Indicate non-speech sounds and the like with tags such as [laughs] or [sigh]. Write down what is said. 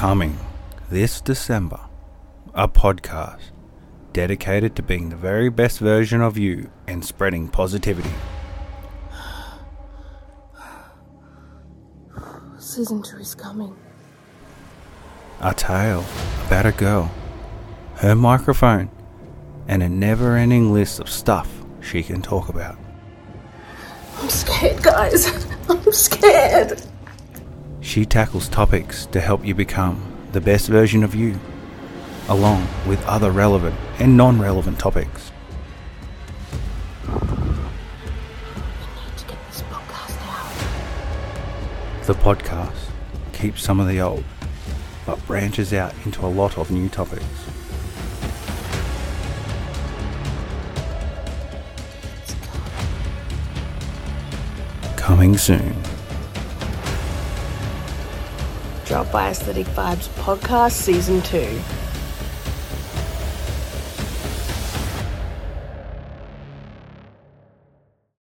Coming this December, a podcast dedicated to being the very best version of you and spreading positivity. Season 2 is coming. A tale about a girl, her microphone, and a never ending list of stuff she can talk about. I'm scared, guys. [laughs] I'm scared. She tackles topics to help you become the best version of you, along with other relevant and non relevant topics. Podcast. The podcast keeps some of the old, but branches out into a lot of new topics. Coming soon. Drop by Aesthetic Vibes Podcast Season 2.